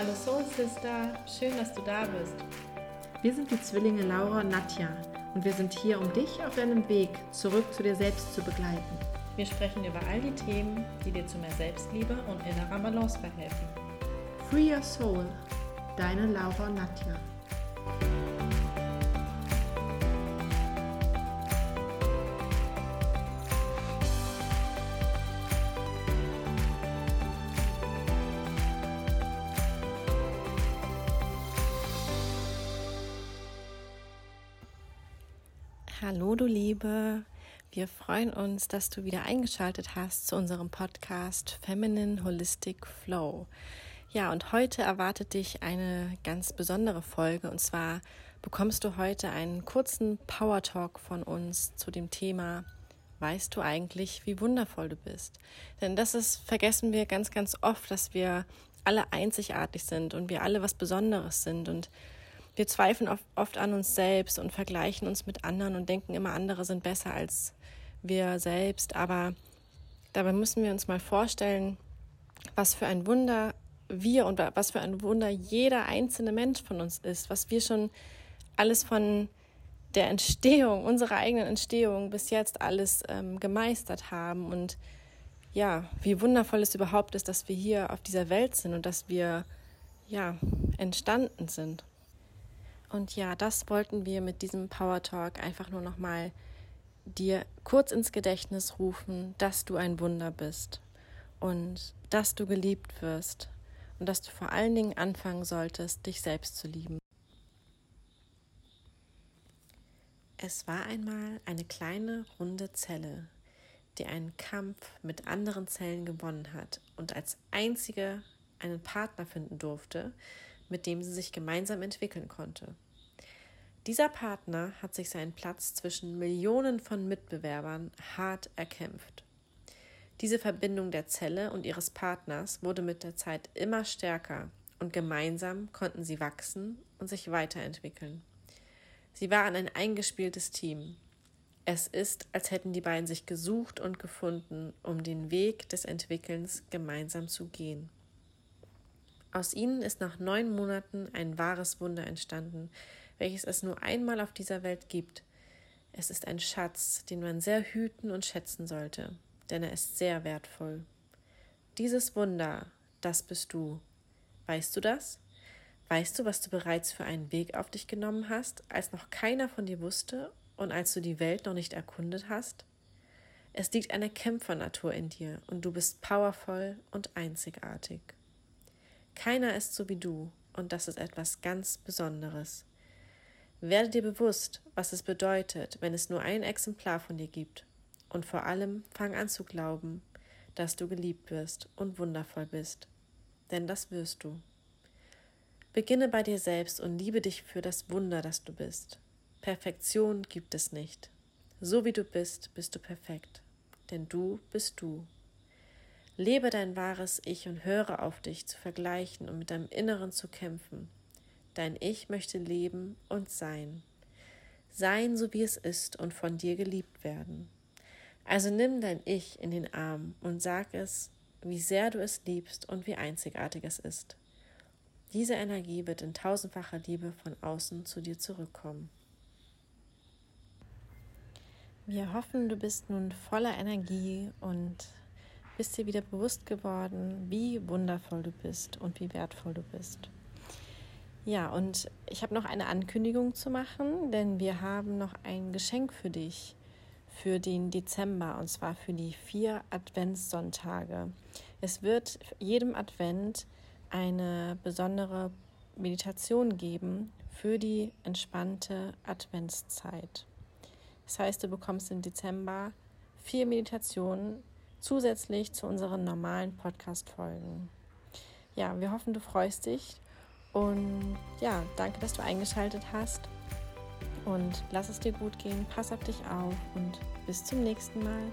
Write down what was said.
Hallo Soul Sister, schön, dass du da bist. Wir sind die Zwillinge Laura und Nadja und wir sind hier, um dich auf deinem Weg zurück zu dir selbst zu begleiten. Wir sprechen über all die Themen, die dir zu mehr Selbstliebe und innerer Balance verhelfen. Free Your Soul, deine Laura und Nadja. Hallo du Liebe, wir freuen uns, dass du wieder eingeschaltet hast zu unserem Podcast Feminine Holistic Flow. Ja, und heute erwartet dich eine ganz besondere Folge und zwar bekommst du heute einen kurzen Power Talk von uns zu dem Thema Weißt du eigentlich, wie wundervoll du bist? Denn das ist, vergessen wir ganz, ganz oft, dass wir alle einzigartig sind und wir alle was Besonderes sind und wir zweifeln oft an uns selbst und vergleichen uns mit anderen und denken immer, andere sind besser als wir selbst. Aber dabei müssen wir uns mal vorstellen, was für ein Wunder wir und was für ein Wunder jeder einzelne Mensch von uns ist, was wir schon alles von der Entstehung, unserer eigenen Entstehung bis jetzt alles ähm, gemeistert haben und ja, wie wundervoll es überhaupt ist, dass wir hier auf dieser Welt sind und dass wir ja entstanden sind. Und ja, das wollten wir mit diesem Power Talk einfach nur nochmal dir kurz ins Gedächtnis rufen, dass du ein Wunder bist und dass du geliebt wirst und dass du vor allen Dingen anfangen solltest, dich selbst zu lieben. Es war einmal eine kleine runde Zelle, die einen Kampf mit anderen Zellen gewonnen hat und als einzige einen Partner finden durfte, mit dem sie sich gemeinsam entwickeln konnte. Dieser Partner hat sich seinen Platz zwischen Millionen von Mitbewerbern hart erkämpft. Diese Verbindung der Zelle und ihres Partners wurde mit der Zeit immer stärker und gemeinsam konnten sie wachsen und sich weiterentwickeln. Sie waren ein eingespieltes Team. Es ist, als hätten die beiden sich gesucht und gefunden, um den Weg des Entwickelns gemeinsam zu gehen. Aus ihnen ist nach neun Monaten ein wahres Wunder entstanden, welches es nur einmal auf dieser Welt gibt. Es ist ein Schatz, den man sehr hüten und schätzen sollte, denn er ist sehr wertvoll. Dieses Wunder, das bist du. Weißt du das? Weißt du, was du bereits für einen Weg auf dich genommen hast, als noch keiner von dir wusste und als du die Welt noch nicht erkundet hast? Es liegt eine Kämpfernatur in dir und du bist powervoll und einzigartig. Keiner ist so wie du, und das ist etwas ganz Besonderes. Werde dir bewusst, was es bedeutet, wenn es nur ein Exemplar von dir gibt. Und vor allem fang an zu glauben, dass du geliebt wirst und wundervoll bist. Denn das wirst du. Beginne bei dir selbst und liebe dich für das Wunder, das du bist. Perfektion gibt es nicht. So wie du bist, bist du perfekt. Denn du bist du. Lebe dein wahres Ich und höre auf dich zu vergleichen und mit deinem Inneren zu kämpfen. Dein Ich möchte leben und sein. Sein, so wie es ist und von dir geliebt werden. Also nimm dein Ich in den Arm und sag es, wie sehr du es liebst und wie einzigartig es ist. Diese Energie wird in tausendfacher Liebe von außen zu dir zurückkommen. Wir hoffen, du bist nun voller Energie und bist dir wieder bewusst geworden, wie wundervoll du bist und wie wertvoll du bist. Ja, und ich habe noch eine Ankündigung zu machen, denn wir haben noch ein Geschenk für dich für den Dezember und zwar für die vier Adventssonntage. Es wird jedem Advent eine besondere Meditation geben für die entspannte Adventszeit. Das heißt, du bekommst im Dezember vier Meditationen zusätzlich zu unseren normalen Podcast-Folgen. Ja, wir hoffen, du freust dich und ja, danke, dass du eingeschaltet hast und lass es dir gut gehen, pass auf dich auf und bis zum nächsten Mal.